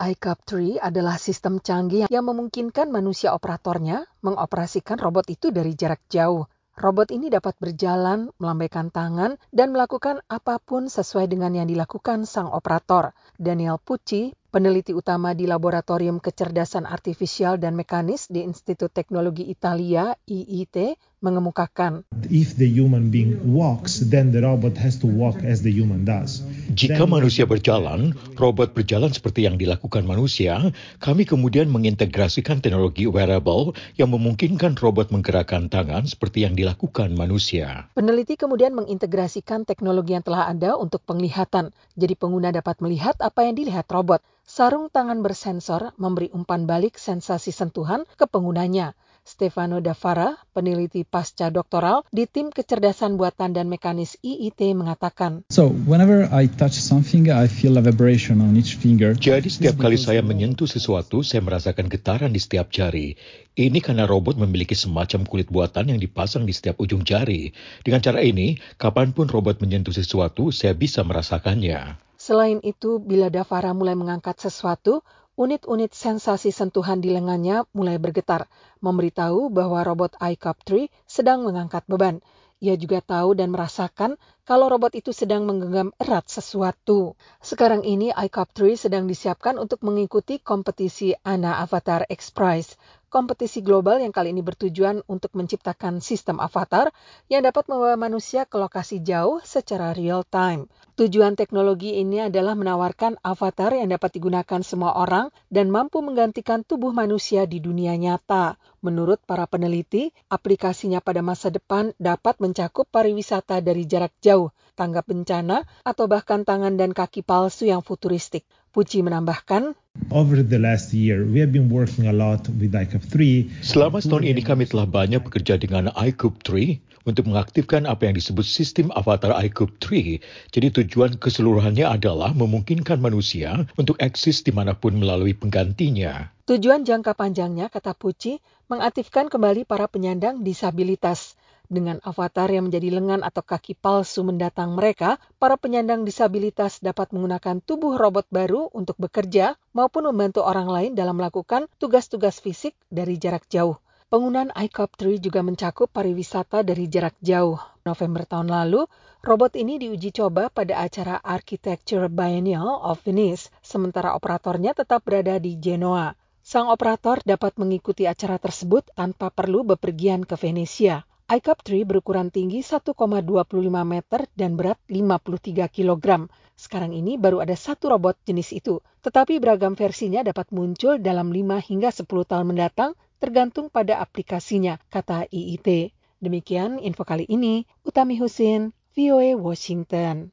iCup 3 adalah sistem canggih yang memungkinkan manusia operatornya mengoperasikan robot itu dari jarak jauh. Robot ini dapat berjalan, melambaikan tangan, dan melakukan apa pun sesuai dengan yang dilakukan sang operator. Daniel Pucci, peneliti utama di Laboratorium Kecerdasan Artifisial dan Mekanis di Institut Teknologi Italia (IIT), mengemukakan, If the human being walks, then the robot has to walk as the human does. Jika manusia berjalan, robot berjalan seperti yang dilakukan manusia, kami kemudian mengintegrasikan teknologi wearable yang memungkinkan robot menggerakkan tangan seperti yang dilakukan manusia. Peneliti kemudian mengintegrasikan teknologi yang telah ada untuk penglihatan, jadi pengguna dapat melihat apa yang dilihat robot. Sarung tangan bersensor memberi umpan balik sensasi sentuhan ke penggunanya. Stefano Davara, peneliti pasca doktoral di tim kecerdasan buatan dan mekanis IIT mengatakan, So, whenever I touch something, I feel a vibration on each finger. Jadi setiap kali saya menyentuh sesuatu, saya merasakan getaran di setiap jari. Ini karena robot memiliki semacam kulit buatan yang dipasang di setiap ujung jari. Dengan cara ini, kapan pun robot menyentuh sesuatu, saya bisa merasakannya. Selain itu, bila Davara mulai mengangkat sesuatu, unit-unit sensasi sentuhan di lengannya mulai bergetar, memberitahu bahwa robot iCup 3 sedang mengangkat beban. Ia juga tahu dan merasakan kalau robot itu sedang menggenggam erat sesuatu. Sekarang ini iCup 3 sedang disiapkan untuk mengikuti kompetisi ANA Avatar X Prize, kompetisi global yang kali ini bertujuan untuk menciptakan sistem avatar yang dapat membawa manusia ke lokasi jauh secara real time. Tujuan teknologi ini adalah menawarkan avatar yang dapat digunakan semua orang dan mampu menggantikan tubuh manusia di dunia nyata. Menurut para peneliti, aplikasinya pada masa depan dapat mencakup pariwisata dari jarak jauh, tanggap bencana, atau bahkan tangan dan kaki palsu yang futuristik. Puji menambahkan, Over the last year, we have been working a lot with iCup 3. Selama setahun ini kami telah banyak bekerja dengan iCube 3 untuk mengaktifkan apa yang disebut sistem avatar iCube 3. Jadi tujuan keseluruhannya adalah memungkinkan manusia untuk eksis di mana pun melalui penggantinya. Tujuan jangka panjangnya, kata Puci, mengaktifkan kembali para penyandang disabilitas. Dengan avatar yang menjadi lengan atau kaki palsu mendatang mereka, para penyandang disabilitas dapat menggunakan tubuh robot baru untuk bekerja maupun membantu orang lain dalam melakukan tugas-tugas fisik dari jarak jauh. Penggunaan iCup 3 juga mencakup pariwisata dari jarak jauh. November tahun lalu, robot ini diuji coba pada acara Architecture Biennial of Venice, sementara operatornya tetap berada di Genoa. Sang operator dapat mengikuti acara tersebut tanpa perlu bepergian ke Venesia iCup 3 berukuran tinggi 1,25 meter dan berat 53 kg. Sekarang ini baru ada satu robot jenis itu, tetapi beragam versinya dapat muncul dalam 5 hingga 10 tahun mendatang tergantung pada aplikasinya, kata IIT. Demikian info kali ini, Utami Husin, VOA Washington.